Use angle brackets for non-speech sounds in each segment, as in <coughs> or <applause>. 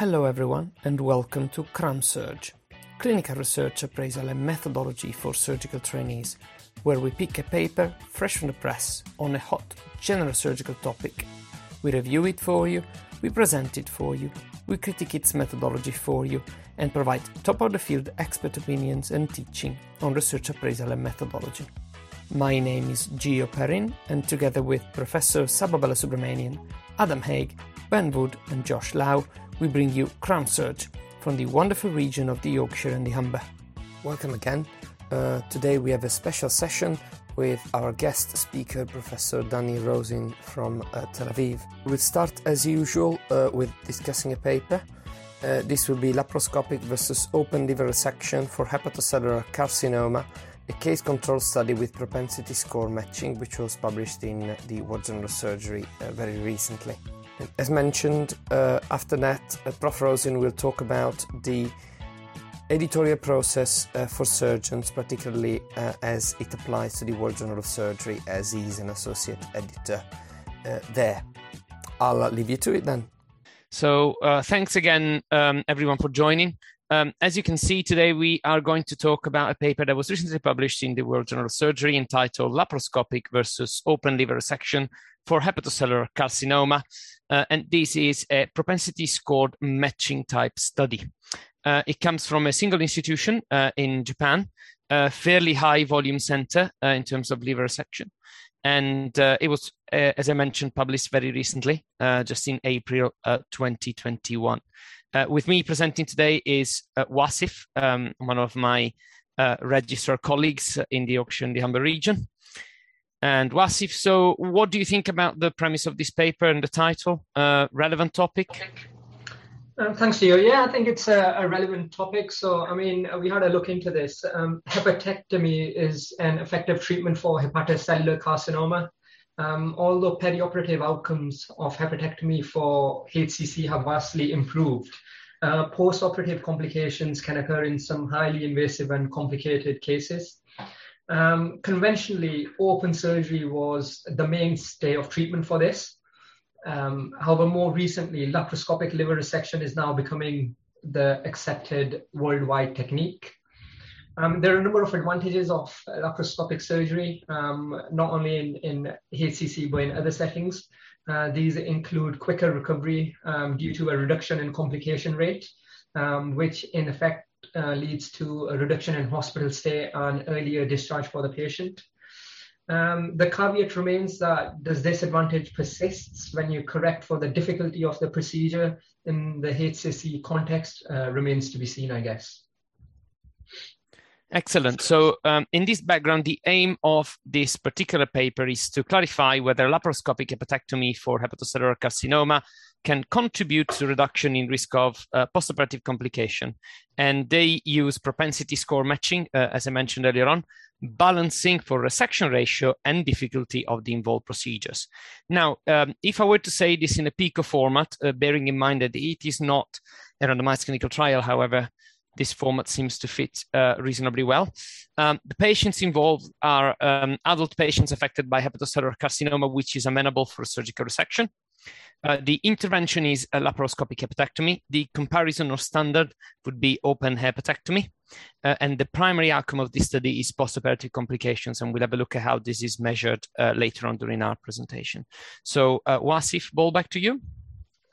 Hello, everyone, and welcome to CramSurg, clinical research appraisal and methodology for surgical trainees, where we pick a paper fresh from the press on a hot general surgical topic. We review it for you, we present it for you, we critique its methodology for you, and provide top of the field expert opinions and teaching on research appraisal and methodology. My name is Gio Perrin, and together with Professor Saba Balasubramanian, Adam Haig, Ben Wood, and Josh Lau, we bring you CramSurg from the wonderful region of the Yorkshire and the Humber. Welcome again. Uh, today we have a special session with our guest speaker, Professor Danny Rosin from uh, Tel Aviv. We'll start as usual uh, with discussing a paper. Uh, this will be laparoscopic versus open liver resection for hepatocellular carcinoma, a case control study with propensity score matching, which was published in the World Journal of Surgery uh, very recently. As mentioned, uh, after that, uh, Prof. Rosin will talk about the editorial process uh, for surgeons, particularly uh, as it applies to the World Journal of Surgery, as he's an associate editor uh, there. I'll leave you to it then. So, thanks again, um, everyone, for joining. Um, as you can see today, we are going to talk about a paper that was recently published in the World Journal of Surgery entitled Laparoscopic versus Open Liver Resection for Hepatocellular Carcinoma. Uh, and this is a propensity scored matching type study. Uh, it comes from a single institution uh, in Japan, a fairly high volume center uh, in terms of liver resection. And uh, it was, uh, as I mentioned, published very recently, just in April 2021. With me presenting today is Wasif, um, one of my registrar colleagues in the auction, the Humber region. And Wasif, so what do you think about the premise of this paper and the title? Uh, relevant topic? Um, thanks, Gio. Yeah, I think it's a, a, relevant topic. So, I mean, we had a look into this. Um, hepatectomy is an effective treatment for hepatocellular carcinoma. Um, although perioperative outcomes of hepatectomy for HCC have vastly improved, uh, post-operative complications can occur in some highly invasive and complicated cases. Um, conventionally, open surgery was the mainstay of treatment for this. Um, however, more recently, laparoscopic liver resection is now becoming the accepted worldwide technique. Um, there are a number of advantages of laparoscopic surgery, um, not only in, in HCC but in other settings. Uh, these include quicker recovery um, due to a reduction in complication rate, um, which in effect uh, leads to a reduction in hospital stay and earlier discharge for the patient. Um, the caveat remains that does this disadvantage persists when you correct for the difficulty of the procedure in the HCC context uh, remains to be seen, I guess. Excellent. So, um, in this background, the aim of this particular paper is to clarify whether laparoscopic hepatectomy for hepatocellular carcinoma can contribute to reduction in risk of uh, postoperative complication. And they use propensity score matching, uh, as I mentioned earlier on, balancing for resection ratio and difficulty of the involved procedures. Now, um, if I were to say this in a PICO format, uh, bearing in mind that it is not a randomized clinical trial, however, this format seems to fit uh, reasonably well. Um, the patients involved are um, adult patients affected by hepatocellular carcinoma, which is amenable for surgical resection. Uh, the intervention is a laparoscopic hepatectomy. The comparison or standard would be open hepatectomy. Uh, and the primary outcome of this study is postoperative complications. And we'll have a look at how this is measured uh, later on during our presentation. So, uh, Wasif, ball back to you.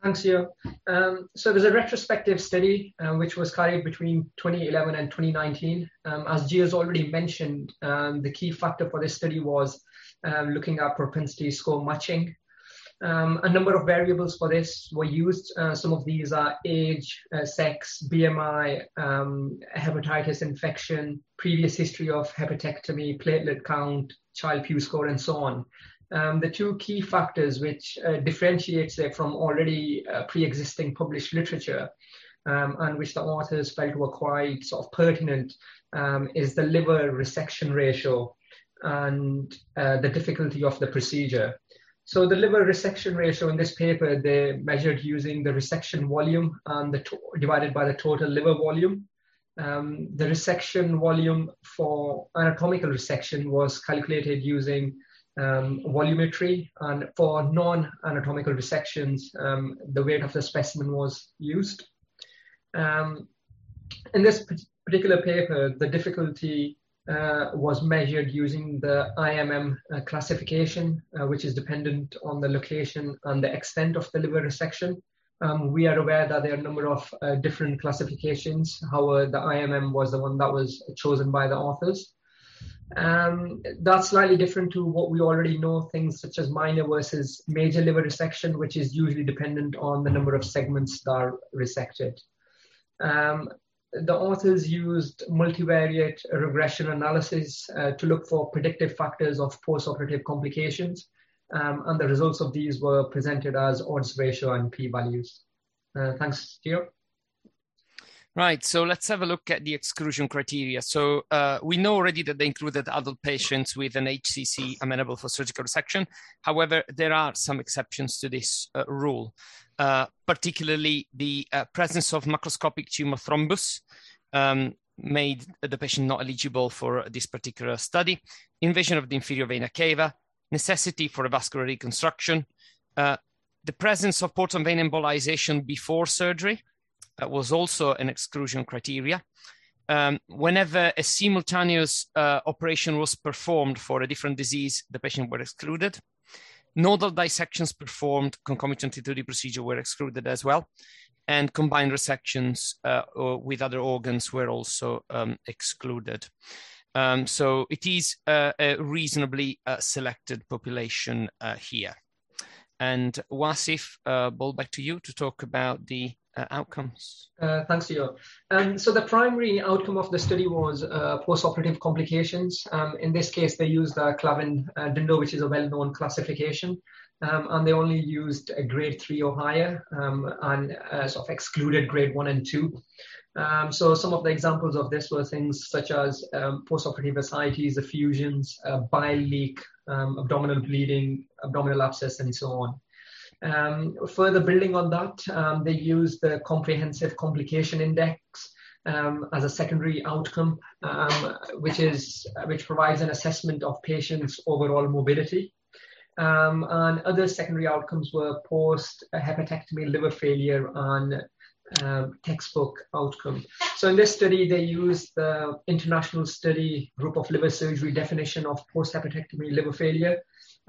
Thanks, Gio. Um, so there's a retrospective study um, which was carried between 2011 and 2019. Um, as Gio's already mentioned, um, the key factor for this study was um, looking at propensity score matching. Um, a number of variables for this were used. Uh, some of these are age, uh, sex, BMI, hepatitis infection, previous history of hepatectomy, platelet count, Child-Pugh score, and so on um, the two key factors which uh, differentiates it from already uh, pre-existing published literature um, and which the authors felt were quite sort of pertinent um, is the liver resection ratio and uh, the difficulty of the procedure. So the liver resection ratio in this paper, they measured using the resection volume and the to- divided by the total liver volume. Um, the resection volume for anatomical resection was calculated using um, volumetry, and for non-anatomical resections, um, the weight of the specimen was used. Um, in this particular paper, the difficulty uh, was measured using the IMM uh, classification, uh, which is dependent on the location and the extent of the liver resection. Um, we are aware that there are a number of uh, different classifications. However, the IMM was the one that was chosen by the authors. Um, that's slightly different to what we already know, things such as minor versus major liver resection, which is usually dependent on the number of segments that are resected. Um, the authors used multivariate regression analysis uh, to look for predictive factors of postoperative complications. Um, and the results of these were presented as odds ratio and p-values. Uh, thanks, Gio. Right, so let's have a look at the exclusion criteria. So uh, we know already that they included adult patients with an HCC amenable for surgical resection. However, there are some exceptions to this uh, rule, uh, particularly the uh, presence of macroscopic tumor thrombus um, made the patient not eligible for this particular study, invasion of the inferior vena cava, necessity for a vascular reconstruction, uh, the presence of portal vein embolization before surgery, was also an exclusion criteria. Um, whenever a simultaneous uh, operation was performed for a different disease, the patient were excluded. Nodal dissections performed concomitantly to the procedure were excluded as well. And combined resections uh, with other organs were also um, excluded. Um, so it is uh, a reasonably uh, selected population uh, here. And Wasif, uh, ball back to you to talk about the uh, outcomes? Uh, thanks, Gio. Um, so the primary outcome of the study was uh, postoperative complications. Um, in this case, they used uh, Clavien uh, which is a well-known classification, um, and they only used a grade three or higher, um, and uh, sort of excluded grade one and two. Um, so some of the examples of this were things such as um, postoperative ascites, effusions, uh, bile leak, abdominal bleeding, abdominal abscess, and so on. Um, further building on that, um, they use the comprehensive complication index um, as a secondary outcome, um, which is which provides an assessment of patients' overall morbidity. Um, and other secondary outcomes were post hepatectomy, liver failure, and um, textbook outcome. So in this study, they used the international study group of liver surgery definition of post hepatectomy liver failure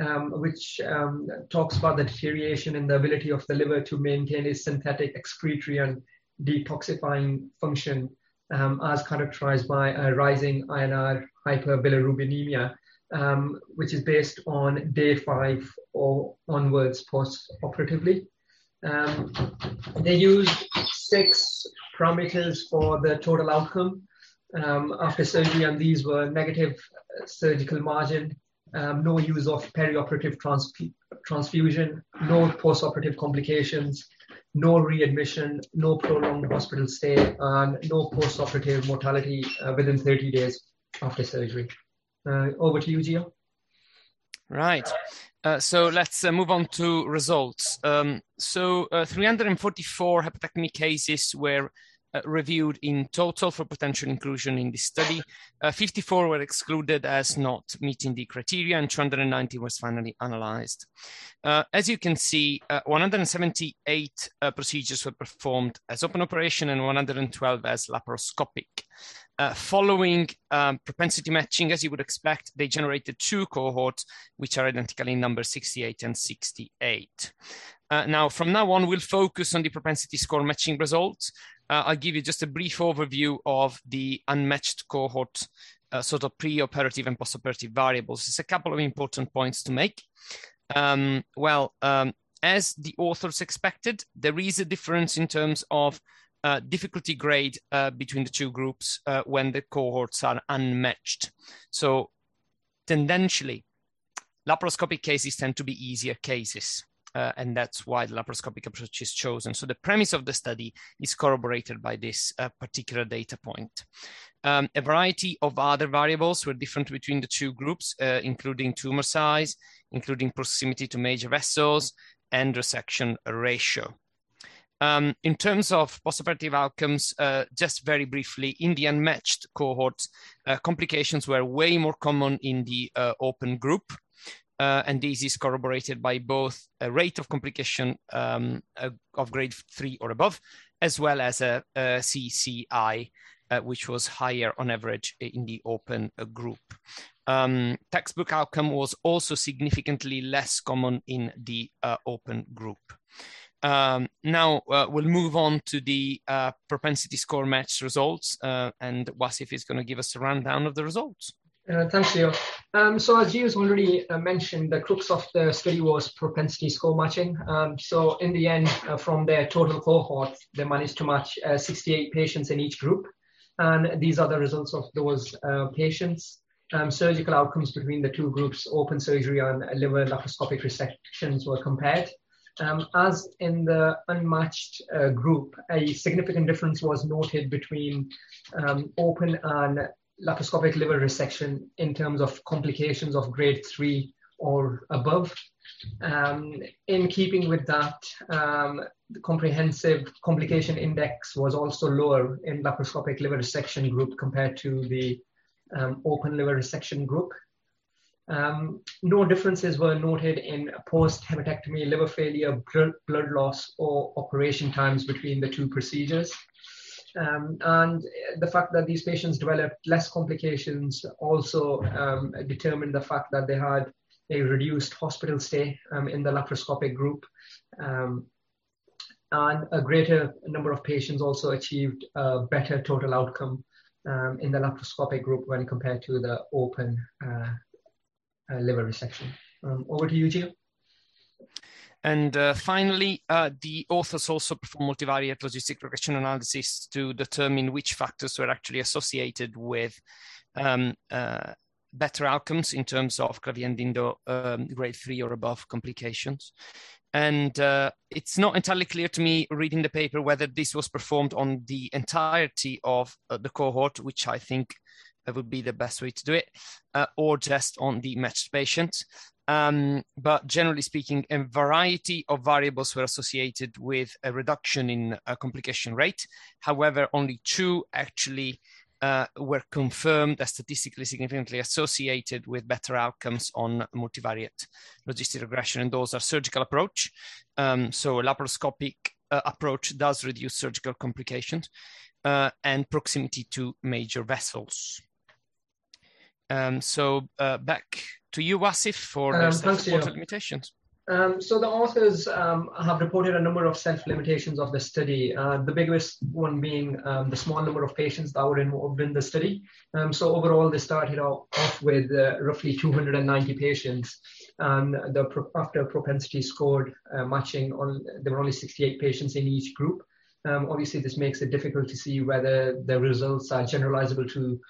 um, which um, talks about the deterioration in the ability of the liver to maintain its synthetic excretory and detoxifying function um, as characterized by a rising INR hyperbilirubinemia, um, which is based on day five or onwards post-operatively. Um, they used six parameters for the total outcome um, after surgery, and these were negative surgical margin, um, no use of perioperative trans- transfusion, no postoperative complications, no readmission, no prolonged hospital stay, and no postoperative mortality uh, within 30 days after surgery. Uh, over to you, Gio. Right. Uh, so let's uh, move on to results. Um, so uh, 344 hepatectomy cases were uh, reviewed in total for potential inclusion in this study. Uh, 54 were excluded as not meeting the criteria, and 290 was finally analyzed. Uh, as you can see, uh, 178 uh, procedures were performed as open operation and 112 as laparoscopic. Following um, propensity matching, as you would expect, they generated two cohorts, which are identical in number 68 and 68. Uh, now, from now on, we'll focus on the propensity score matching results, uh, I'll give you just a brief overview of the unmatched cohort, uh, sort of pre-operative and post-operative variables. There's a couple of important points to make. Um, well, um, as the authors expected, there is a difference in terms of uh, difficulty grade uh, between the two groups uh, when the cohorts are unmatched. So, tendentially, laparoscopic cases tend to be easier cases uh, and that's why the laparoscopic approach is chosen. So the premise of the study is corroborated by this uh, particular data point. Um, a variety of other variables were different between the two groups, uh, including tumor size, including proximity to major vessels, and resection ratio. Um, in terms of postoperative outcomes, uh, just very briefly, in the unmatched cohort, uh, complications were way more common in the uh, open group, uh, and this is corroborated by both a rate of complication um, uh, of grade three or above as well as a, a CCI, uh, which was higher on average in the open group. Um, textbook outcome was also significantly less common in the uh, open group. Um, now uh, we'll move on to the uh, propensity score match results, uh, and Wasif is going to give us a rundown of the results. Uh, thanks, Gio. Um, so as Gio's already uh, mentioned, the crux of the study was propensity score matching. Um, so in the end, uh, from their total cohort, they managed to match 68 patients in each group. And these are the results of those patients. Um, surgical outcomes between the two groups, open surgery and liver laparoscopic resections were compared. Um, as in the unmatched uh, group, a significant difference was noted between um, open and laparoscopic liver resection in terms of complications of grade three or above. Um, in keeping with that, um, the comprehensive complication index was also lower in laparoscopic liver resection group compared to the um, open liver resection group. Um, no differences were noted in post-hepatectomy, liver failure, blood loss, or operation times between the two procedures. Um, and the fact that these patients developed less complications also um, determined the fact that they had a reduced hospital stay um, in the laparoscopic group. Um, and a greater number of patients also achieved a better total outcome um, in the laparoscopic group when compared to the open uh, uh, liver resection. Um, over to you, Gio. And uh, finally, uh, the authors also performed multivariate logistic regression analysis to determine which factors were actually associated with um, uh, better outcomes in terms of Clavien-Dindo um, grade three or above complications. And uh, it's not entirely clear to me reading the paper whether this was performed on the entirety of uh, the cohort, which I think that would be the best way to do it, uh, or just on the matched patients. Um, but generally speaking, a variety of variables were associated with a reduction in a complication rate. However, only two actually uh, were confirmed as statistically significantly associated with better outcomes on multivariate logistic regression, and those are surgical approach. Um, so, a laparoscopic uh, approach does reduce surgical complications uh, and proximity to major vessels. Um, so uh, back to you, Wasif, for um, self-reported limitations. Um, so the authors um, have reported a number of self-limitations of the study. Uh, the biggest one being um, the small number of patients that were involved in the study. Um, so overall, they started off with uh, roughly 290 patients, and the pro- after propensity scored uh, matching, on there were only 68 patients in each group. Um, obviously, this makes it difficult to see whether the results are generalizable to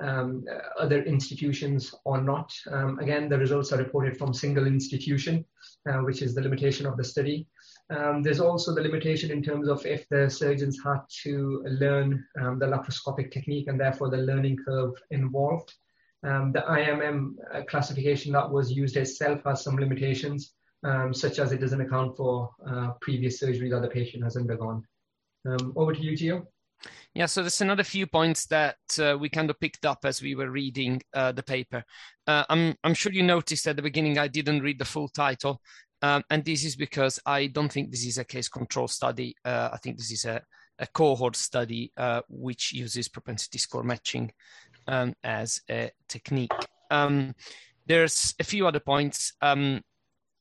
um, other institutions or not. Um, again, the results are reported from single institution, uh, which is the limitation of the study. Um, there's also the limitation in terms of if the surgeons had to learn um, the laparoscopic technique and therefore the learning curve involved. Um, the IMM uh, classification that was used itself has some limitations, um, such as it doesn't account for uh, previous surgery that the patient has undergone. over to you, Gio. Yeah, so there's another few points that uh, we kind of picked up as we were reading uh, the paper. Uh, I'm, I'm sure you noticed at the beginning I didn't read the full title, um, and this is because I don't think this is a case control study. Uh, I think this is a, a cohort study uh, which uses propensity score matching um, as a technique. Um, there's a few other points.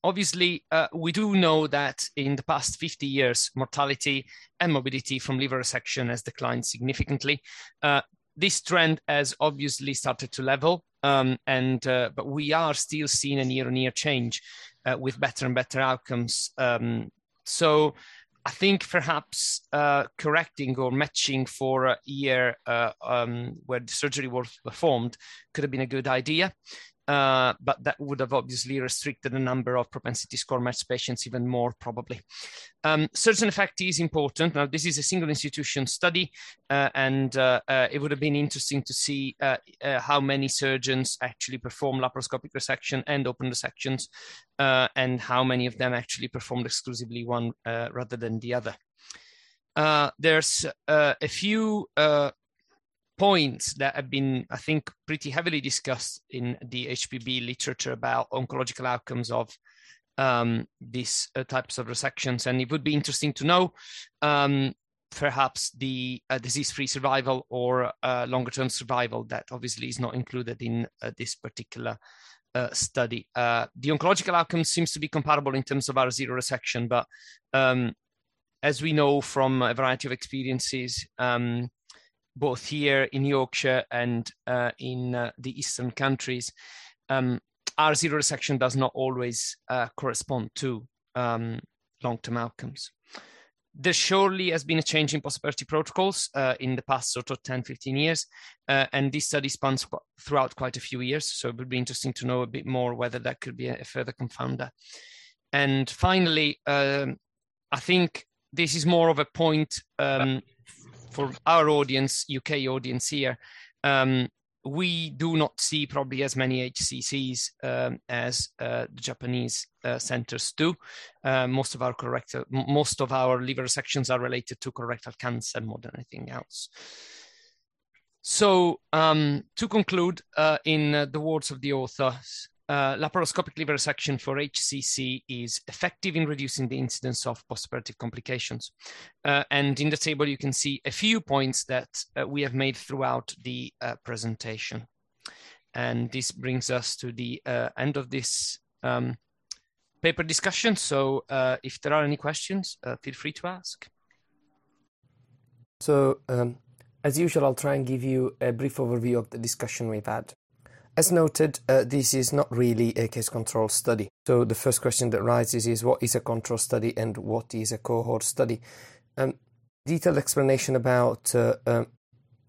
Obviously, uh, we do know that in the past 50 years, mortality and morbidity from liver resection has declined significantly. Uh, this trend has obviously started to level, um, and uh, but we are still seeing a year-on-year change uh, with better and better outcomes. Um, so. I think perhaps uh, correcting or matching for a year uh, um, where the surgery was performed could have been a good idea. Uh, but that would have obviously restricted the number of propensity score match patients even more probably. Um, surgeon effect is important. Now, this is a single institution study, uh, and uh, uh it would have been interesting to see uh, how many surgeons actually perform laparoscopic resection and open resections, and how many of them actually performed exclusively one rather than the other. there's a few points that have been, I think, pretty heavily discussed in the HPB literature about oncological outcomes of um, these uh, types of resections. And it would be interesting to know um, perhaps the uh, disease-free survival or uh, longer-term survival that obviously is not included in uh, this particular uh, study. Uh, the oncological outcome seems to be comparable in terms of R0 resection, but um, as we know from a variety of experiences, um, both here in Yorkshire and uh, in the eastern countries, um, R0 resection does not always correspond to um, long-term outcomes there surely has been a change in post protocols uh, in the past sort of 10, 15 years. Uh, and this study spans throughout quite a few years. So it would be interesting to know a bit more whether that could be a, a further confounder. And finally, um, I think this is more of a point um, for our audience, UK audience here. Um, we do not see probably as many HCCs um, as uh, the Japanese uh, centers do. Uh, most of our colorectal, most of our liver sections are related to colorectal cancer more than anything else. So um, to conclude, uh, in uh, the words of the authors, uh, laparoscopic liver resection for HCC is effective in reducing the incidence of postoperative complications. Uh, and in the table, you can see a few points that uh, we have made throughout the uh, presentation. And this brings us to the uh, end of this um, paper discussion. So uh, if there are any questions, feel free to ask. So um, as usual, I'll try and give you a brief overview of the discussion we've had. As noted, uh, this is not really a case control study. So the first question that rises is what is a control study and what is a cohort study? Um, detailed explanation about uh, uh,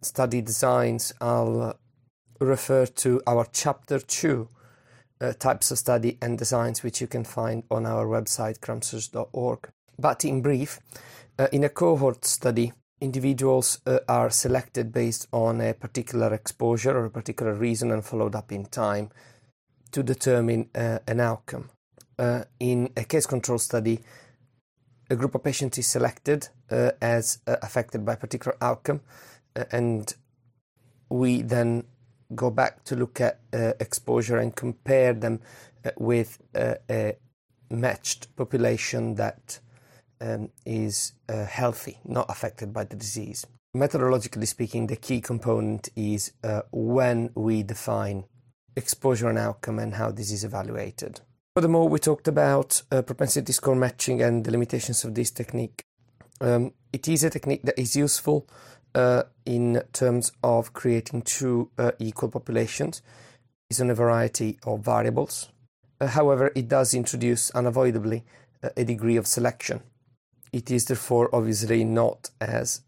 study designs, I'll uh, refer to our chapter 2 uh, types of study and designs, which you can find on our website, cramsurge.org. But in brief, uh, in a cohort study, individuals uh, are selected based on a particular exposure or a particular reason and followed up in time to determine uh, an outcome. Uh, in a case control study, a group of patients is selected uh, as uh, affected by a particular outcome, uh, and we then go back to look at exposure and compare them with a matched population that um, is uh, healthy, not affected by the disease. Methodologically speaking, the key component is uh, when we define exposure and outcome and how this is evaluated. Furthermore, we talked about uh, propensity score matching and the limitations of this technique. Um, it is a technique that is useful uh, in terms of creating two uh, equal populations based on a variety of variables. Uh, however, it does introduce unavoidably a degree of selection it is therefore obviously not as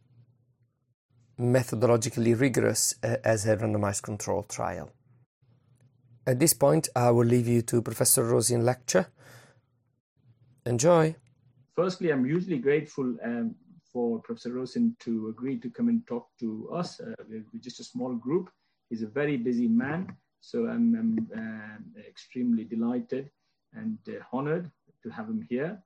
methodologically rigorous uh, as a randomized control trial. At this point, I will leave you to Professor Rosin lecture. Enjoy. Firstly, I'm hugely grateful um, for Professor Rosin to agree to come and talk to us. Uh, we're just a small group. He's a very busy man, so I'm, I'm uh, extremely delighted and uh, honored to have him here.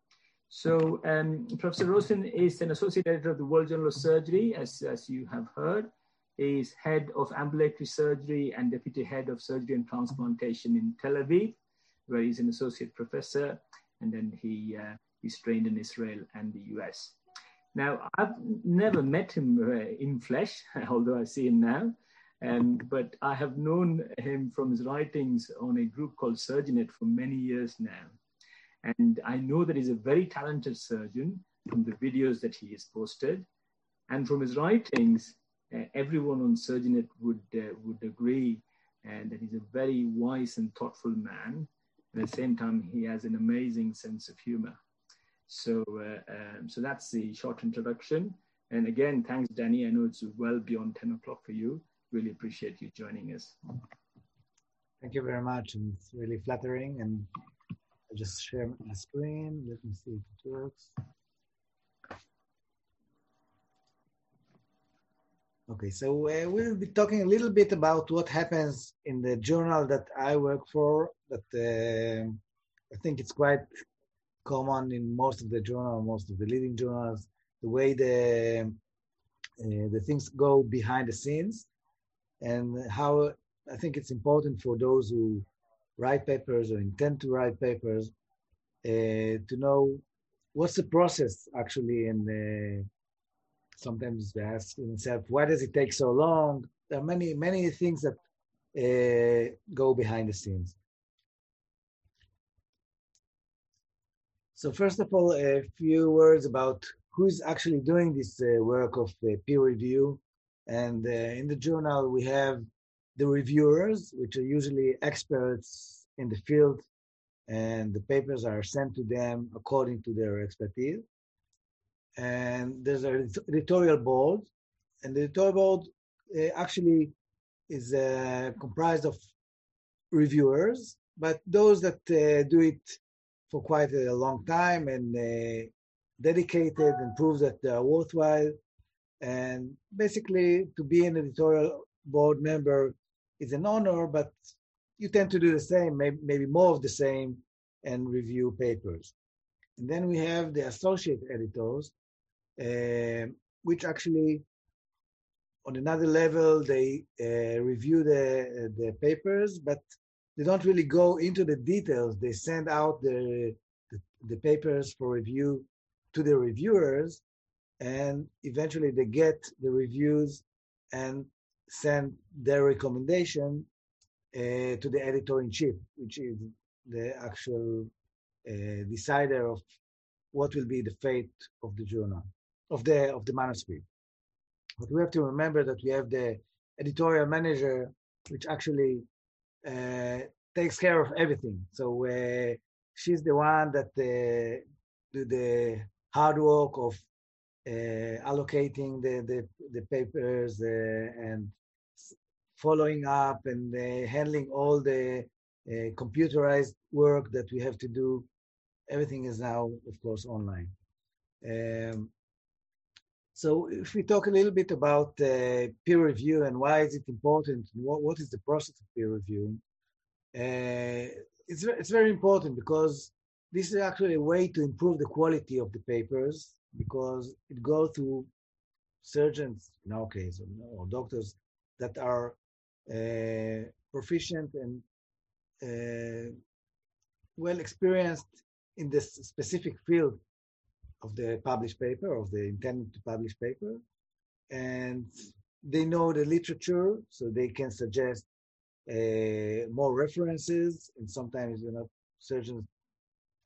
So um, Professor Rosin is an associate editor of the World Journal of Surgery, as, as you have heard. He is head of ambulatory surgery and deputy head of surgery and transplantation in Tel Aviv, where he's an associate professor, and then he uh, he's trained in Israel and the US. Now, I've never met him uh, in flesh, <laughs> although I see him now, um, but I have known him from his writings on a group called Surginet for many years now. And I know that he's a very talented surgeon from the videos that he has posted. And from his writings, uh, everyone on Surginet would, uh, would agree and uh, that he's a very wise and thoughtful man. At the same time, he has an amazing sense of humor. So, uh, um, so that's the short introduction. And again, thanks, Danny. I know it's well beyond 10 o'clock for you. Really appreciate you joining us. Thank you very much. And it's really flattering and I'll just share my screen. Let me see if it works. Okay, so uh, we'll be talking a little bit about what happens in the journal that I work for. That uh, I think it's quite common in most of the journal, most of the leading journals, the way the uh, the things go behind the scenes, and how I think it's important for those who write papers or intend to write papers uh, to know what's the process actually in the sometimes they ask themselves, why does it take so long? There are many, many things that uh, go behind the scenes. So first of all, a few words about who's actually doing this uh, work of uh, peer review. And uh, in the journal, we have the reviewers, which are usually experts in the field, and the papers are sent to them according to their expertise. And there's an editorial board, and the editorial board uh, actually is uh, comprised of reviewers, but those that uh, do it for quite a long time and dedicated and prove that they are worthwhile. And basically, to be an editorial board member is an honor, but you tend to do the same, maybe, maybe more of the same, and review papers. And then we have the associate editors, uh, which actually, on another level, they uh, review the the papers, but they don't really go into the details. They send out the, the, the papers for review to the reviewers, and eventually they get the reviews and send their recommendation uh, to the editor in chief, which is the actual uh, decider of what will be the fate of the journal, of the of the manuscript. But we have to remember that we have the editorial manager, which actually uh, takes care of everything. So uh, she's the one that uh, do the hard work of allocating the, the, the papers and following up and handling all the computerized work that we have to do. Everything is now, of course, online. Um, so if we talk a little bit about uh, peer review and why is it important, what, what is the process of peer reviewing, uh, it's, it's very important because this is actually a way to improve the quality of the papers because it goes to surgeons, in our case, or doctors that are uh, proficient and uh, well experienced in this specific field of the published paper, of the intended to publish paper. And they know the literature, so they can suggest uh, more references. And sometimes, you know, surgeons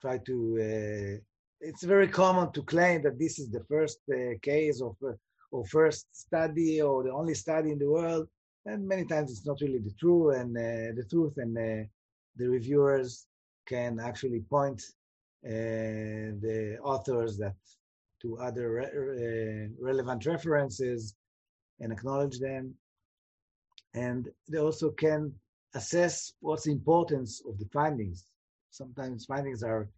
try to. Uh, it's very common to claim that this is the first uh, case of uh, or first study or the only study in the world, and many times it's not really the true and uh, the truth. And uh, the reviewers can actually point the authors that to other re- relevant references and acknowledge them and they also can assess what's the importance of the findings. Sometimes findings are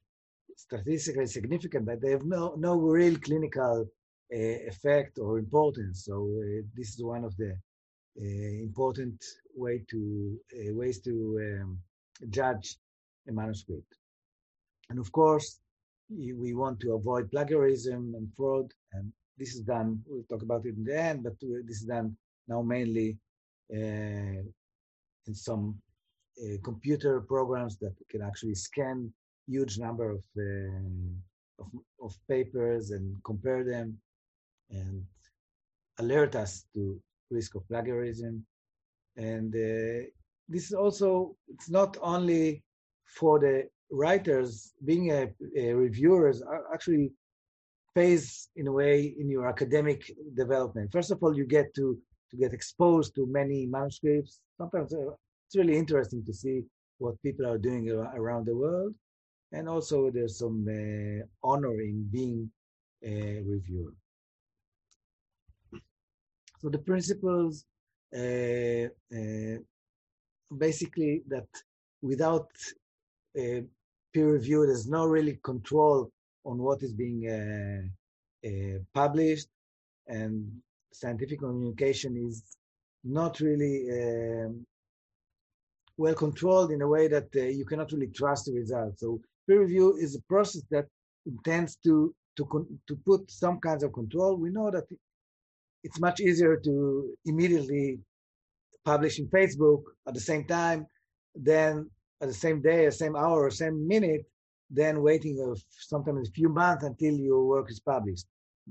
statistically significant, but they have no, no real clinical uh, effect or importance. So uh, this is one of the uh, important way to uh, ways to um, judge a manuscript. And of course, we want to avoid plagiarism and fraud, and this is done. We'll talk about it in the end, but this is done now mainly uh, in some uh, computer programs that can actually scan huge number of, uh, of, of papers and compare them and alert us to risk of plagiarism. And uh, this is also, it's not only for the writers, being a, a reviewers actually pays in a way in your academic development. First of all, you get to to get exposed to many manuscripts. Sometimes uh, it's really interesting to see what people are doing around the world. And also there's some uh, honor in being a reviewer. So the principles uh, uh, basically that without uh, peer review, there's no really control on what is being uh, uh, published and scientific communication is not really um, well controlled in a way that uh, you cannot really trust the results. So peer review is a process that intends to to to put some kinds of control. We know that it's much easier to immediately publish in Facebook at the same time than at the same day, the same hour, or same minute, than waiting of sometimes a few months until your work is published.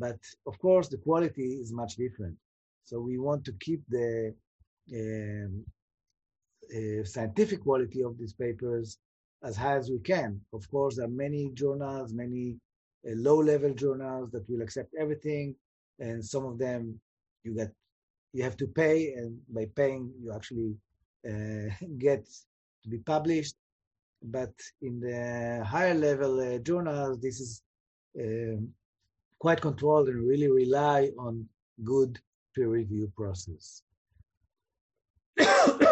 but of course the quality is much different. So we want to keep the um, uh, scientific quality of these papers as high as we can. Of course, there are many journals, many uh, low-level journals that will accept everything, and some of them you get you have to pay, and by paying you actually uh, <laughs> get to be published. But in the higher level uh, journals, this is um, quite controlled and really rely on good peer review process. <coughs>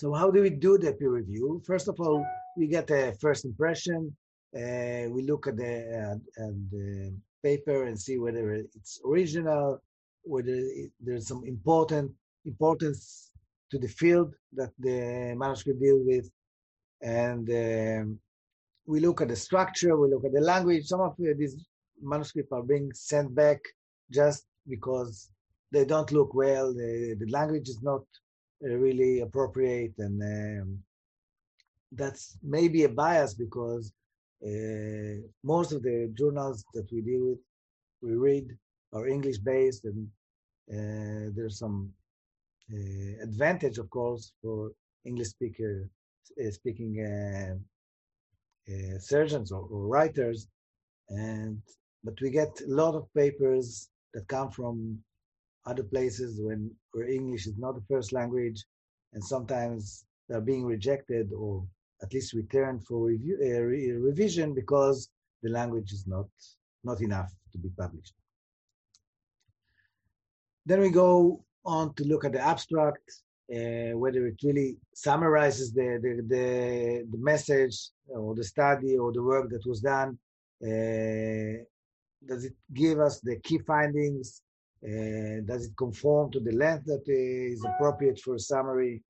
so how do we do the peer review? First of all, we get a first impression. Uh, we look at the, uh, at the paper and see whether it's original, whether it, there's some important importance to the field that the manuscript deals with, and um, we look at the structure, we look at the language. Some of these manuscripts are being sent back just because they don't look well. The, the language is not uh, really appropriate, and um, that's maybe a bias because uh, most of the journals that we deal with, we read are English based, and uh, there's some uh, advantage, of course, for English speaker uh, speaking uh, uh, surgeons or, or, writers, and but we get a lot of papers that come from other places when where English is not the first language, and sometimes they're being rejected or at least returned for review, uh, re revision because the language is not not enough to be published. Then we go on to look at the abstract, uh, whether it really summarizes the, the, the, the, message or the study or the work that was done. Uh, does it give us the key findings? Uh, does it conform to the length that is appropriate for a summary?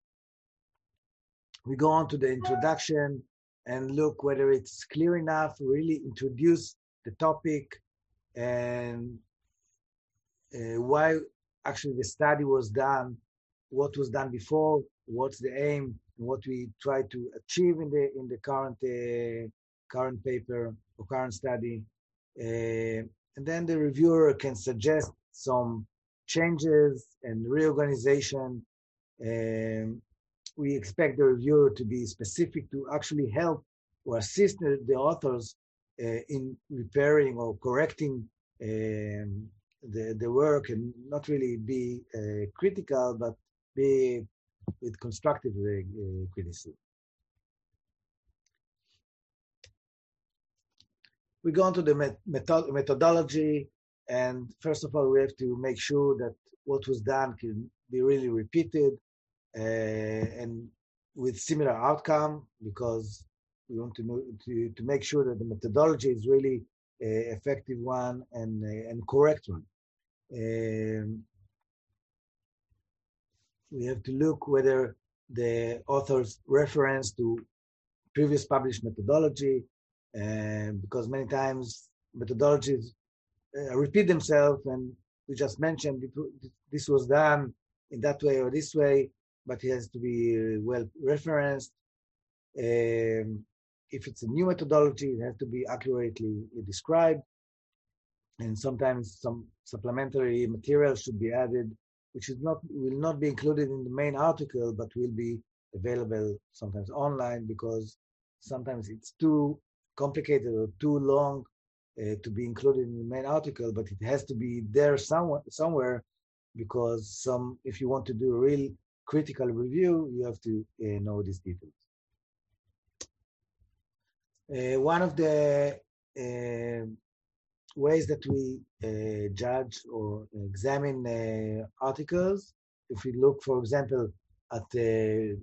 We go on to the introduction and look whether it's clear enough, really introduce the topic and uh, why actually the study was done, what was done before, what's the aim, what we try to achieve in the in the current uh, current paper or current study, uh, and then the reviewer can suggest some changes and reorganization. Um, we expect the reviewer to be specific to actually help or assist the, authors uh, in repairing or correcting um, the, the work and not really be uh, critical, but be with constructive uh, criticism. We go on to the met methodology, and first of all, we have to make sure that what was done can be really repeated uh, and with similar outcome, because we want to, know, to, to make sure that the methodology is really effective one and, and correct one. Um, we have to look whether the author's reference to previous published methodology, uh, because many times methodologies uh, repeat themselves, and we just mentioned this was done in that way or this way, but it has to be well referenced. Um, if it's a new methodology, it has to be accurately described and sometimes some supplementary material should be added, which is not will not be included in the main article, but will be available sometimes online because sometimes it's too complicated or too long uh, to be included in the main article, but it has to be there somewhere, somewhere because some if you want to do a real critical review, you have to uh, know these details. Uh, one of the uh, ways that we uh, judge or examine articles. If we look, for example, at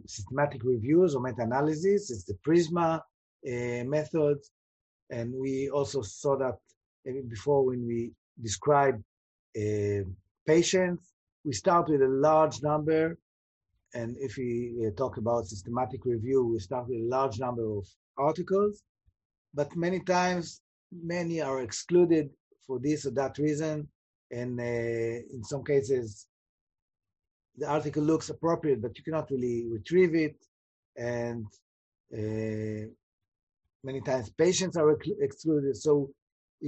systematic reviews or meta-analysis, it's the PRISMA method. And we also saw that before when we describe uh, patients, we start with a large number. And if we uh, talk about systematic review, we start with a large number of articles. But many times many are excluded for this or that reason. And uh, in some cases, the article looks appropriate, but you cannot really retrieve it. and uh, many times patients are excluded. So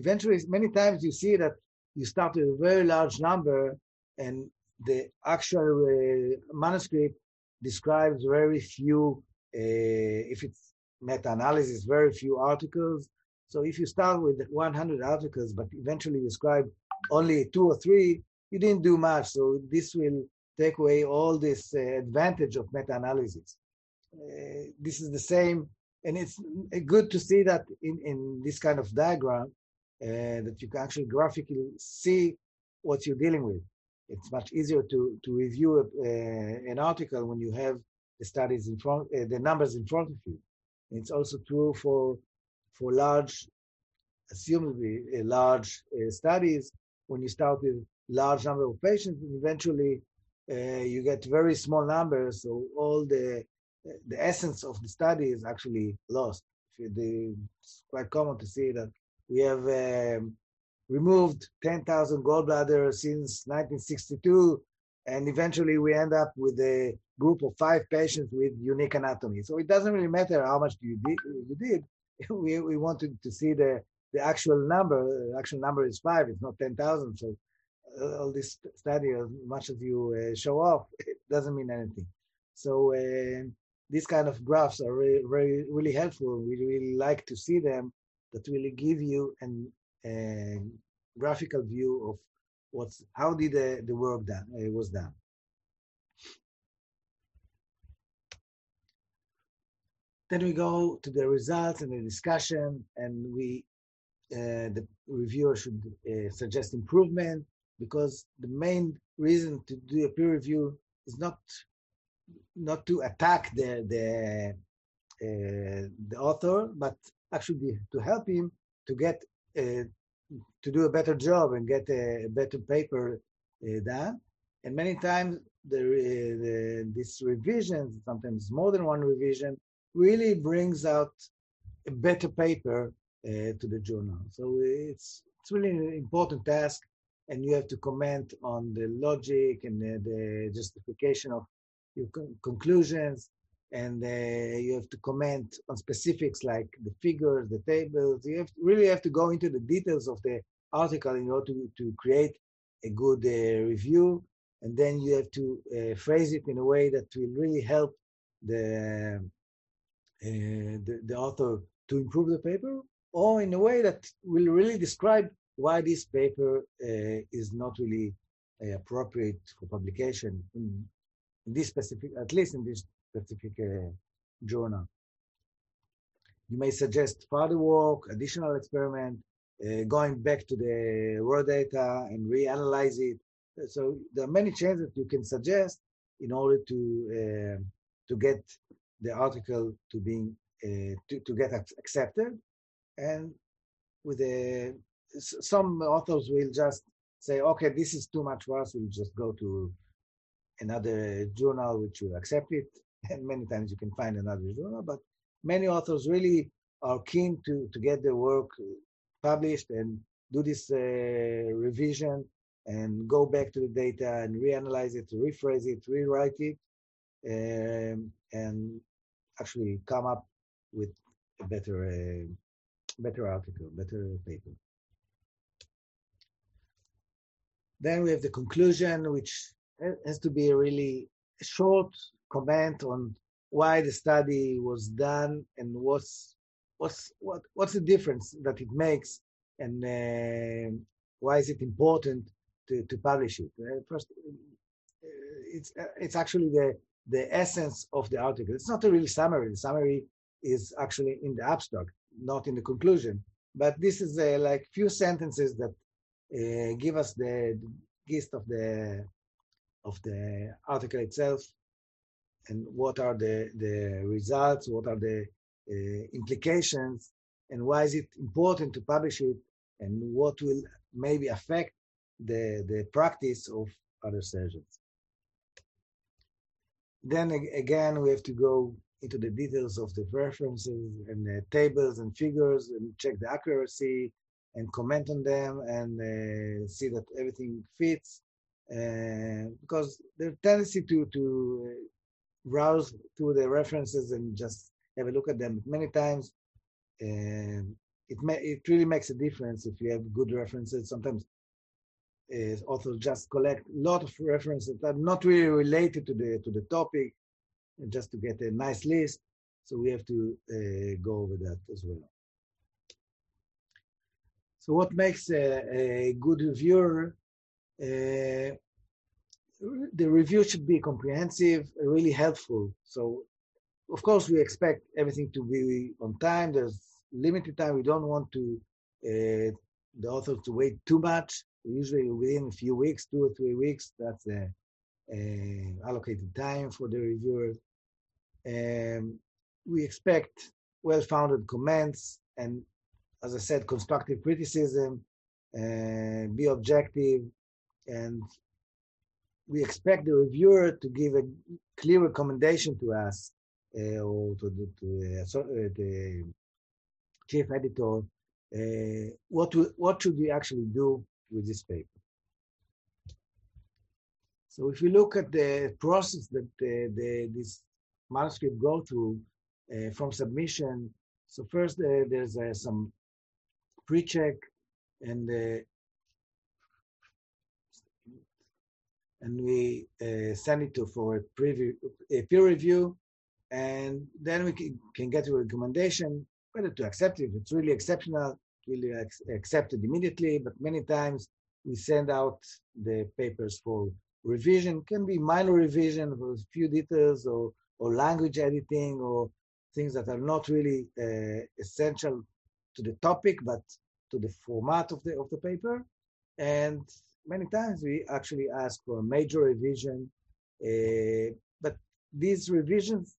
eventually, many times you see that you start with a very large number and the actual uh, manuscript describes very few, uh, if it's meta-analysis, very few articles. So if you start with 100 articles, but eventually describe only two or three, you didn't do much. So this will take away all this uh, advantage of meta-analysis. Uh, this is the same, and it's good to see that in, in this kind of diagram, uh, that you can actually graphically see what you're dealing with. It's much easier to, to review a, uh, an article when you have the studies in front, uh, the numbers in front of you. And it's also true for for large, assumably large studies. When you start with large number of patients, eventually you get very small numbers. So all the the essence of the study is actually lost. It's quite common to see that we have um, removed 10,000 gallbladders since 1962, and eventually we end up with a group of five patients with unique anatomy. So it doesn't really matter how much you did. You did. <laughs> We, we wanted to see the, the actual number. The actual number is five. It's not 10,000. So uh, all this study, as much as you uh, show off, <laughs> it doesn't mean anything. So uh, these kind of graphs are really, really, really helpful. We really like to see them that really give you an a graphical view of what's how did the, the work done it was done. Then we go to the results and the discussion, and we uh, the reviewer should uh, suggest improvement because the main reason to do a peer review is not not to attack the the uh, the author, but actually to help him to get uh, to do a better job and get a, better paper uh, done. And many times the, the, this revision, sometimes more than one revision, really brings out a better paper uh, to the journal. So it's it's really an important task, and you have to comment on the logic and the, the justification of your con- conclusions and uh, you have to comment on specifics like the figures, the tables. You have to, really have to go into the details of the article in order to, to create a good uh, review. And then you have to uh, phrase it in a way that will really help the, uh, the, the author to improve the paper, or in a way that will really describe why this paper uh, is not really uh, appropriate for publication in this specific, at least in this specific uh, journal. You may suggest further work, additional experiment, uh, going back to the raw data and reanalyze it. So there are many changes that you can suggest in order to uh, to get the article to being uh, to, to get accepted. And with the some authors will just say, okay, this is too much for us. We'll just go to another journal which will accept it <laughs> and many times you can find another journal, but many authors really are keen to, to get their work published and do this uh, revision and go back to the data and reanalyze it, rephrase it, rewrite it, um, and actually come up with a better, uh, better article, better paper. Then we have the conclusion, which has to be a really short, comment on why the study was done and what's what's what what's the difference that it makes and uh, why is it important to, to publish it? Uh, first uh, it's uh, it's actually the the essence of the article. It's not a real summary. The summary is actually in the abstract not in the conclusion. But this is uh, like few sentences that uh, give us the gist of the of the article itself and what are the, the results, what are the uh, implications, and why is it important to publish it, and what will maybe affect the, the practice of other surgeons. Then again, we have to go into the details of the references and the tables and figures and check the accuracy and comment on them and uh, see that everything fits. Uh, because the tendency to, to browse through the references and just have a look at them many times. Um, it may, it really makes a difference if you have good references. Sometimes uh, authors just collect a lot of references that are not really related to the to the topic, just to get a nice list. So we have to uh, go over that as well. So what makes a, a good reviewer? Uh, the review should be comprehensive, really helpful. So of course we expect everything to be on time. There's limited time. We don't want to uh, the author to wait too much. Usually within a few weeks, two or three weeks, that's the uh, allocated time for the reviewer. Um, we expect well-founded comments and, as I said, constructive criticism. Uh, be objective, and we expect the reviewer to give a clear recommendation to us uh, or to the, to, uh, the chief editor, uh, what, what should we actually do with this paper? So if you look at the process that the, the, this manuscript go through uh, from submission, so first uh, there's uh, some pre-check and uh, and we uh, send it to for a preview, a peer review, and then we can, can get a recommendation whether to accept it. If it's really exceptional, really accept it immediately. But many times we send out the papers for revision. Can be minor revision for a few details or or language editing or things that are not really uh, essential to the topic, but to the format of the of the paper. And many times we actually ask for a major revision. Uh, but these revisions,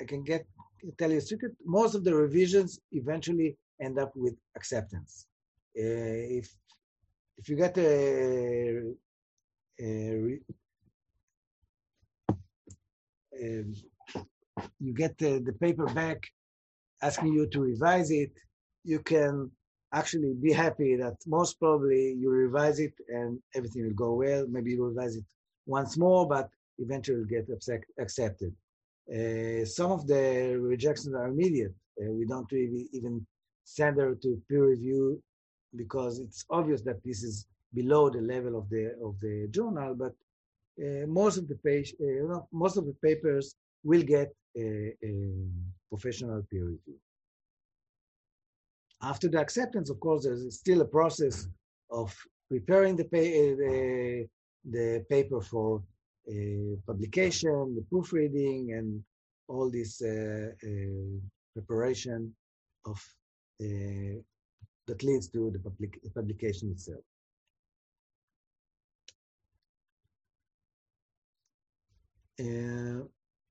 I can get tell you a secret, most of the revisions eventually end up with acceptance. Uh, if if you get a, a um, you get the, the paper back asking you to revise it, you can actually be happy that most probably you revise it and everything will go well. Maybe you revise it once more, but eventually will get accepted. Uh, some of the rejections are immediate. Uh, we don't really even send her to peer review because it's obvious that this is below the level of the of the journal. But uh, most of the page, uh, most of the papers will get a, a, professional peer review. After the acceptance, of course, there's still a process of preparing the, pay, uh, the, the paper for publication, the proofreading, and all this uh, preparation of that leads to the public, publication itself. Uh,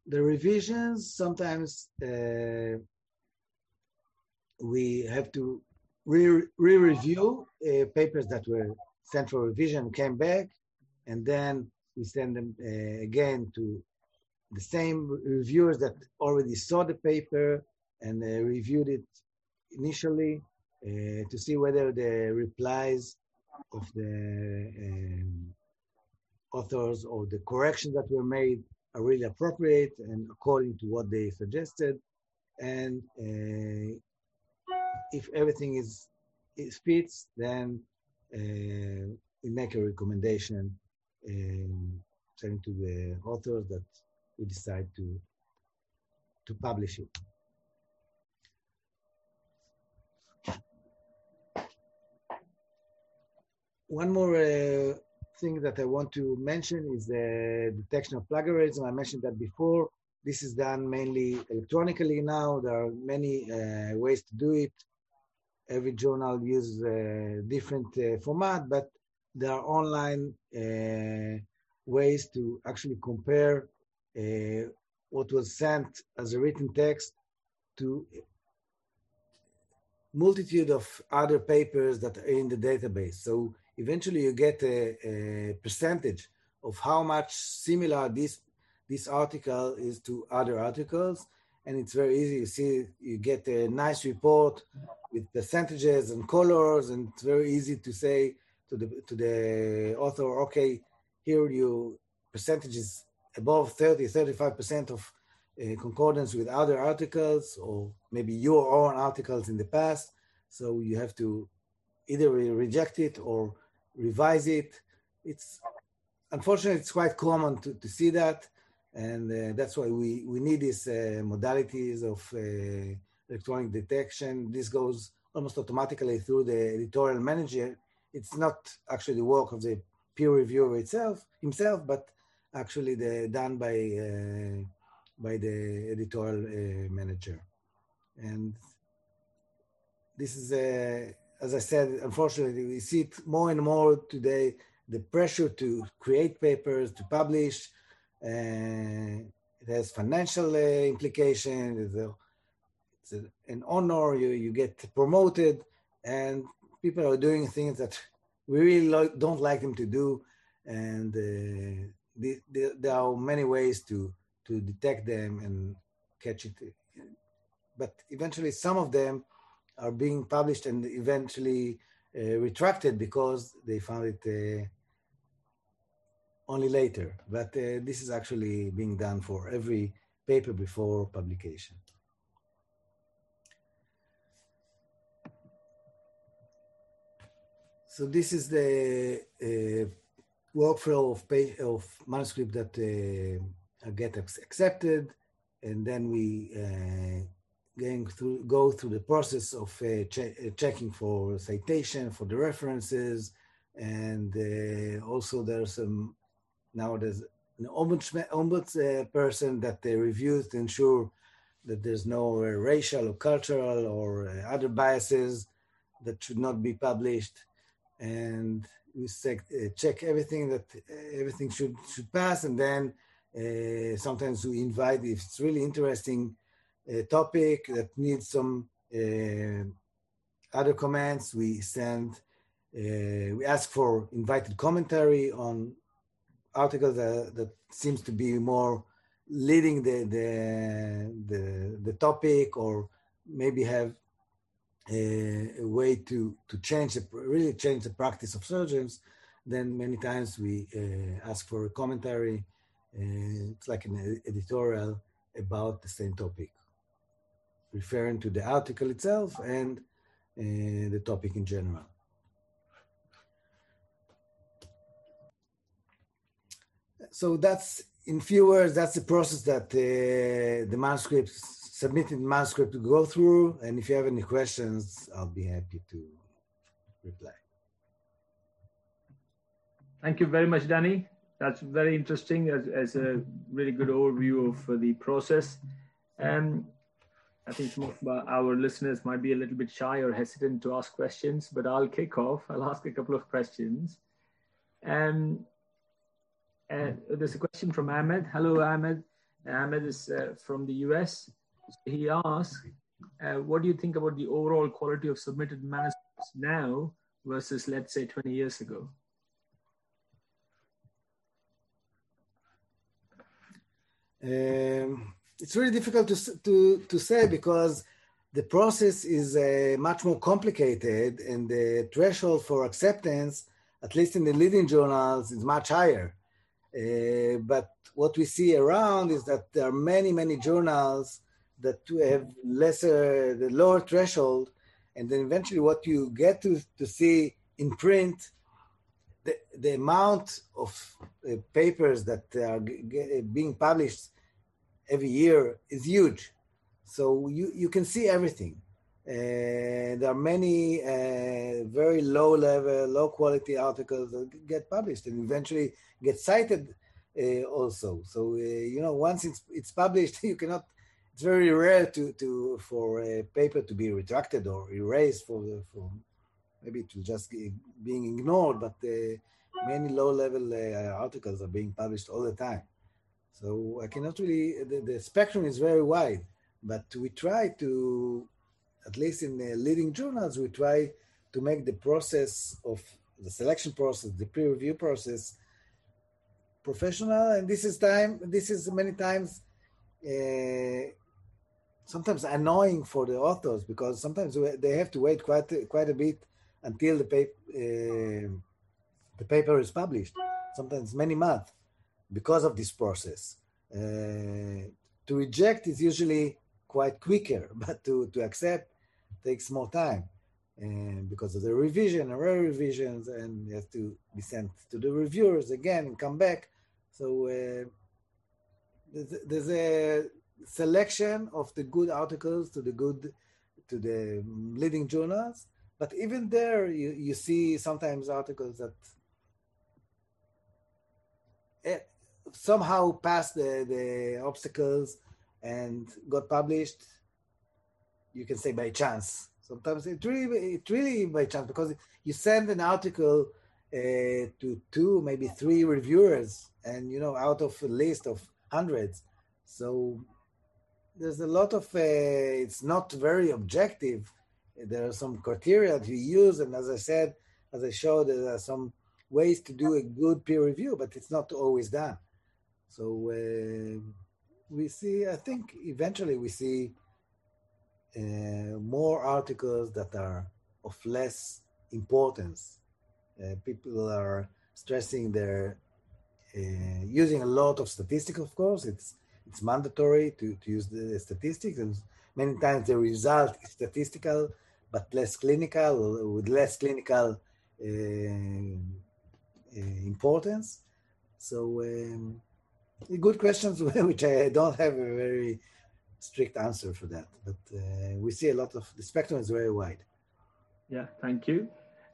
the revisions sometimes uh, we have to re-review re uh, papers that were sent for revision came back and then we send them uh, again to the same reviewers that already saw the paper and uh, reviewed it initially uh, to see whether the replies of the um, authors or the corrections that were made are really appropriate and according to what they suggested. And uh, if everything is, fits, then uh, we make a recommendation um, sending to the authors that we decide to to publish it. One more uh, thing that I want to mention is the detection of plagiarism. I mentioned that before. This is done mainly electronically now. There are many uh, ways to do it. Every journal uses a different uh, format, but there are online uh, ways to actually compare uh, what was sent as a written text to multitude of other papers that are in the database. So eventually you get a, a percentage of how much similar this this article is to other articles and it's very easy you see you get a nice report with percentages and colors and it's very easy to say to the to the author, okay, here you percentages above 30, 35% of uh, concordance with other articles or maybe your own articles in the past. So you have to either reject it or revise it. It's unfortunately it's quite common to, to see that, and uh, that's why we we need these uh, modalities of uh, electronic detection. This goes almost automatically through the editorial manager. It's not actually the work of the peer reviewer itself himself, but actually the, done by uh, by the editorial uh, manager. And this is a as I said, unfortunately, we see it more and more today. The pressure to create papers, to publish, uh, it has financial uh, implications. It's, a, it's a, an honor. You you get promoted, and people are doing things that we really lo- don't like them to do. And uh, the, the, there are many ways to to detect them and catch it. But eventually, some of them are being published and eventually uh, retracted because they found it uh, only later. But uh, this is actually being done for every paper before publication. So this is the uh, workflow of, page, of manuscript that uh, get accepted, and then we uh, going through go through the process of uh, che uh, checking for citation for the references and uh, also there's some now there's an ombudsman ombuds uh, person that they reviews to ensure that there's no uh, racial or cultural or uh, other biases that should not be published. And we check, everything that everything should should pass. And then sometimes we invite if it's really interesting a topic that needs some uh, other comments, we send, uh, we ask for invited commentary on articles that, that seems to be more leading the, the, the, the topic or maybe have a, a, way to, to change, the, really change the practice of surgeons, then many times we uh, ask for a commentary. Uh, it's like an editorial about the same topic referring to the article itself and uh, the topic in general. So that's, in few words, that's the process that uh, the manuscript, submitted manuscript to go through. And if you have any questions, I'll be happy to reply. Thank you very much, Danny. That's very interesting as, as a really good overview of uh, the process. Um, I think some of our listeners might be a little bit shy or hesitant to ask questions, but I'll kick off. I'll ask a couple of questions. Um, and there's a question from Ahmed. Hello, Ahmed. Ahmed is uh, from the US. He asks, uh, what do you think about the overall quality of submitted manuscripts now versus, let's say, 20 years ago? Um, it's really difficult to, to, to say because the process is uh, much more complicated and the threshold for acceptance, at least in the leading journals, is much higher. Uh, but what we see around is that there are many, many journals that have lesser, the lower threshold, and then eventually what you get to, to see in print, the, the amount of uh, papers that are being published every year is huge. So you, you can see everything. There are many uh, very low level, low quality articles that get published and eventually get cited uh, also. So, uh, you know, once it's, it's published, <laughs> you cannot, it's very rare to, to for a paper to be retracted or erased for, for maybe to just being ignored, but uh, many low level uh, articles are being published all the time. So I cannot really, the, the spectrum is very wide, but we try to, at least in the leading journals, we try to make the process of the selection process, the peer review process, professional. And this is time, this is many times uh, sometimes annoying for the authors because sometimes they have to wait quite quite a bit until the paper uh, the paper is published. Sometimes many months. because of this process. Uh, to reject is usually quite quicker, <laughs> but to, to accept takes more time and because of the revision and re-revisions and it has to be sent to the reviewers again and come back. So uh, there's, there's, a selection of the good articles to the good to the leading journals, but even there you, you see sometimes articles that eh, somehow passed the, the obstacles and got published you can say by chance. Sometimes it really it really by chance because you send an article uh, to two maybe three reviewers and you know out of a list of hundreds. So there's a lot of uh, it's not very objective. There are some criteria to use and as i said as i showed there are some ways to do a good peer review but it's not always done. So uh, we see i think eventually we see uh, more articles that are of less importance. Uh, people are stressing their uh, using a lot of statistics. Of course, it's it's mandatory to, to use the statistics, and many times the result is statistical but less clinical, with less clinical uh, uh, importance. So, um, good questions, <laughs> which I don't have a very strict answer for that, but uh, we see a lot of the spectrum is very wide. Yeah, thank you.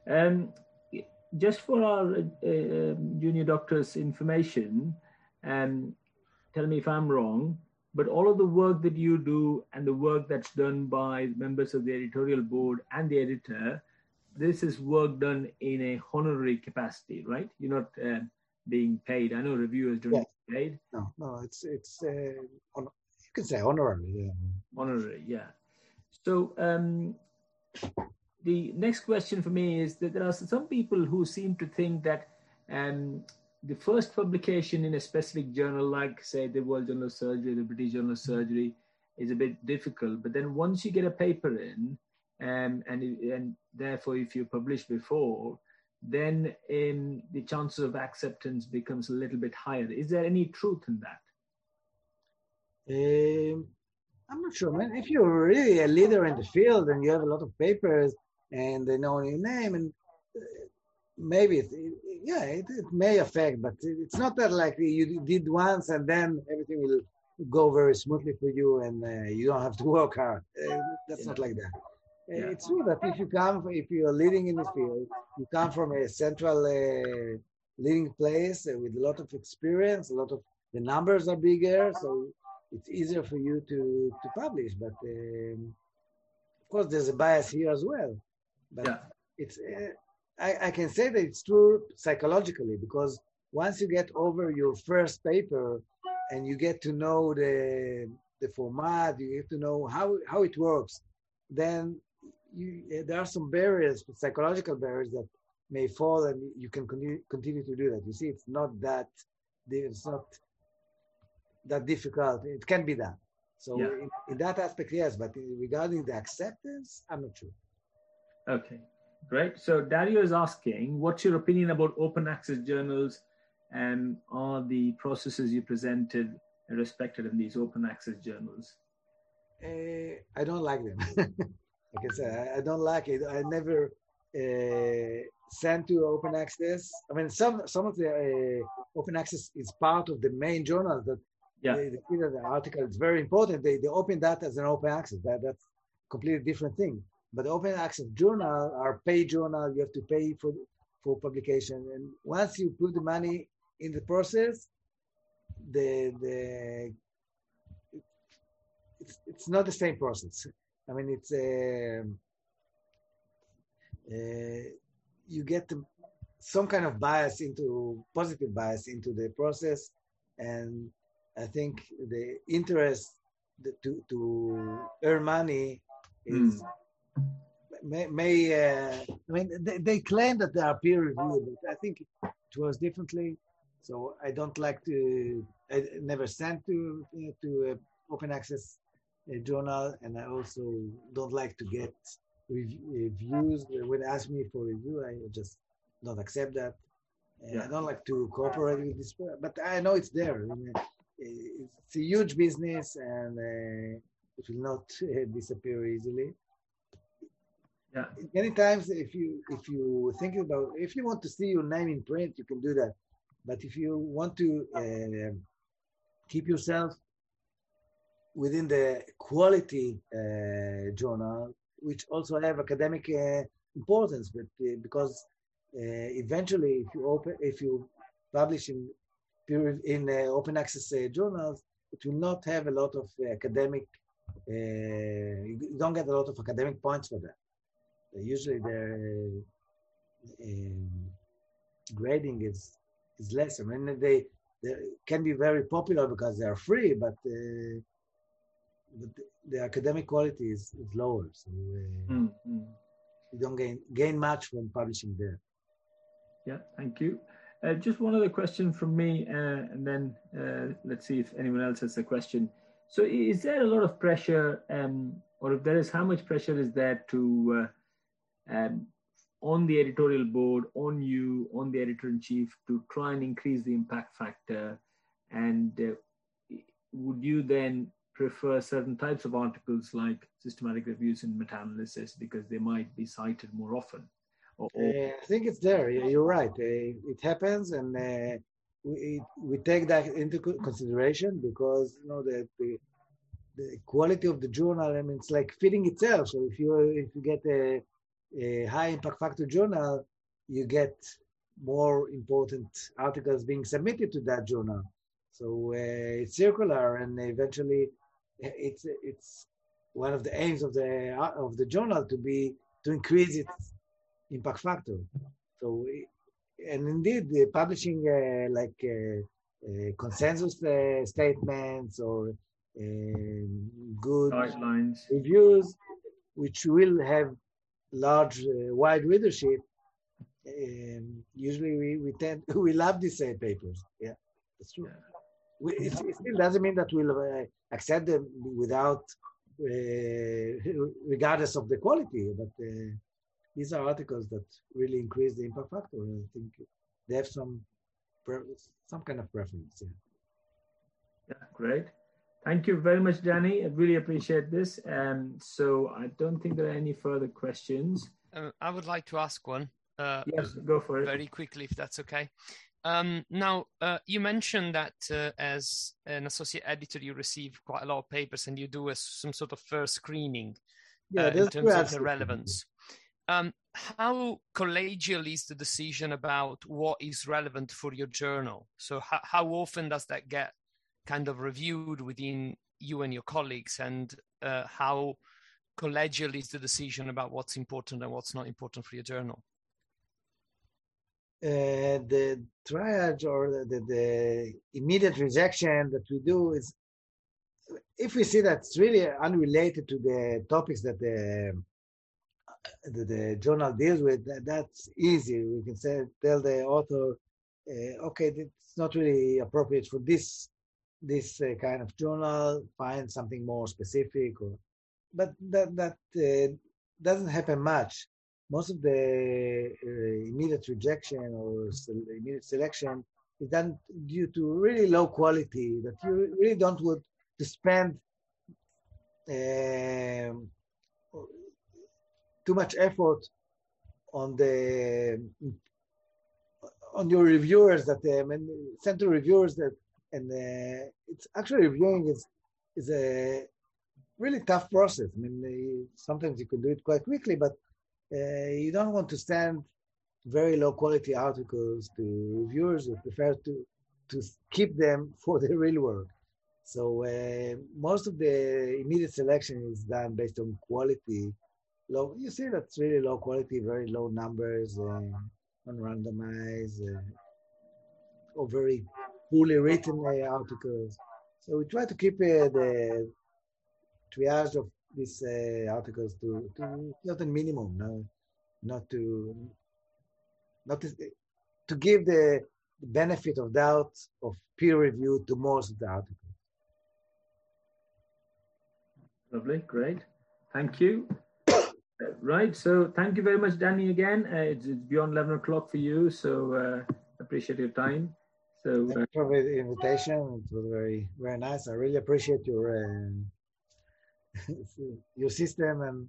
Um, just for our uh, um, junior doctors' information, um, tell me if I'm wrong, but all of the work that you do and the work that's done by members of the editorial board and the editor, this is work done in a honorary capacity, right? You're not uh, being paid. I know reviewers don't yeah. get paid. No, no, it's it's uh, on, can say honorary. Yeah. Honorary, yeah. So um, the next question for me is that there are some people who seem to think that um, the first publication in a specific journal, like say the World Journal of Surgery, the British Journal of Surgery, is a bit difficult. But then once you get a paper in, um, and and therefore if you publish before, then um, the chances of acceptance becomes a little bit higher. Is there any truth in that? Um, I'm not sure, man. If you're really a leader in the field and you have a lot of papers and they know your name, and uh, maybe it, yeah, it, it, may affect, but it's not that like you did once and then everything will go very smoothly for you and uh, you don't have to <laughs> work hard. Uh, that's yeah. not like that. Uh, yeah. It's true that if you come, if you're leading in the field, you come from a central uh, leading place with a lot of experience, a lot of the numbers are bigger, so it's easier for you to to publish. But um, of course, there's a bias here as well. But yeah. it's uh, I, I can say that it's true psychologically because once you get over your first paper and you get to know the the format, you get to know how how it works, then you, there are some barriers, psychological barriers that may fall, and you can continue continue to do that. You see, it's not that it's not that difficult. It can be done. So yeah. in, in, that aspect, yes. But regarding the acceptance, I'm not sure. Okay, great. So Dario is asking, what's your opinion about open access journals, and are the processes you presented respected in these open access journals? Uh, I don't like them. <laughs> like I said, I, I don't like it. I never uh, sent to open access. I mean, some some of the uh, open access is part of the main journals that yeah. the article is very important. They, they open that as an open access. That, that's completely different thing. But open access journal are paid journal. You have to pay for for publication. And once you put the money in the process, the the it's it's not the same process. I mean, it's a um, uh, you get some kind of bias into positive bias into the process, and I think the interest to to earn money is mm. may, may uh, I mean they, they, claim that they are peer reviewed, but I think it was differently. So I don't like to. I never sent to to open access journal, and I also don't like to get reviews when they ask me for review. I just don't accept that. Yeah. I don't like to cooperate with this, but I know it's there. It's a huge business and uh, it will not uh, disappear easily. Yeah. Many times, if you if you think about if you want to see your name in print, you can do that. But if you want to uh, keep yourself within the quality uh, journal, which also have academic uh, importance, but uh, because uh, eventually, if you open, if you publish in in uh, open access journals, it will not have a lot of academic. you don't get a lot of academic points for that. usually, the um, grading is is less. I mean, they, they can be very popular because they are free, but uh, but the academic quality is, is lower. So uh, mm-hmm. you don't gain gain much from publishing there. Yeah, thank you. Uh, just one other question from me, uh, and then uh, let's see if anyone else has a question. So, is there a lot of pressure, um, or if there is, how much pressure is there to uh, um, on the editorial board, on you, on the editor in chief, to try and increase the impact factor? And uh, would you then prefer certain types of articles like systematic reviews and meta-analysis because they might be cited more often? Uh, I think it's there. You're right. Uh, it happens, and uh, we we take that into consideration because you know the, the the quality of the journal. I mean, it's like feeding itself. So if you if you get a a high impact factor journal, you get more important articles being submitted to that journal. So uh, it's circular, and eventually, it's it's one of the aims of the of the journal to be to increase its impact factor. So, and indeed, publishing uh, like uh, uh consensus uh, statements or um, good guidelines reviews, which will have large, uh, wide readership, um, usually we, we tend <laughs> we love these uh, papers. Yeah, that's true. Yeah. We, it, it, still doesn't mean that we'll uh, accept them without, uh, regardless of the quality. But uh, these are articles that really increase the impact factor. And I think they have some some kind of preference. Yeah. Yeah, great. Thank you very much, Danny. I really appreciate this. Um, so I don't think there are any further questions. Uh, I would like to ask one. Uh, yes, go for it. Very quickly, if that's okay. Um, now, uh, you mentioned that uh, as an associate editor, you receive quite a lot of papers and you do a, some sort of first screening yeah, uh, in terms of the relevance. Um, how collegial is the decision about what is relevant for your journal? So, how, how often does that get kind of reviewed within you and your colleagues and uh, how collegial is the decision about what's important and what's not important for your journal? Uh, the triage or the, the, immediate rejection that we do is if we see that it's really unrelated to the topics that the, the, the journal deals with, that, that's easy. We can say tell the author, uh, okay, it's not really appropriate for this this uh, kind of journal, find something more specific, or but that that uh, doesn't happen much. Most of the immediate rejection or immediate selection is done due to really low quality that you really don't want to spend too much effort on the on your reviewers that um, and send to reviewers that and uh, it's actually reviewing is is a really tough process. I mean, sometimes you can do it quite quickly, but uh, you don't want to send very low quality articles to reviewers. You prefer to to keep them <laughs> for the real work. So uh, most of the immediate selection is done based on quality. Low, you see that's really low quality, very low numbers, uh, unrandomized, uh, or very poorly written uh, articles. So we try to keep uh, the triage of these uh, articles to, to certain minimum, no? not to not to, to give the benefit of doubt of peer review to most of the articles. Lovely, great, thank you. Right, so thank you very much, Danny. Again, uh, it's, it's, beyond eleven o'clock for you, so uh, appreciate your time. So Thank you for the invitation. It was very very nice. I really appreciate your uh, <laughs> your system, and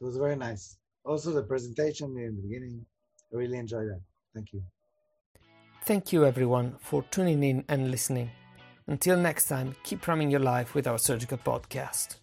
it was very nice. Also, the presentation in the beginning, I really enjoyed that. Thank you. Thank you, everyone, for tuning in and listening. Until next time, keep running your life with our surgical podcast.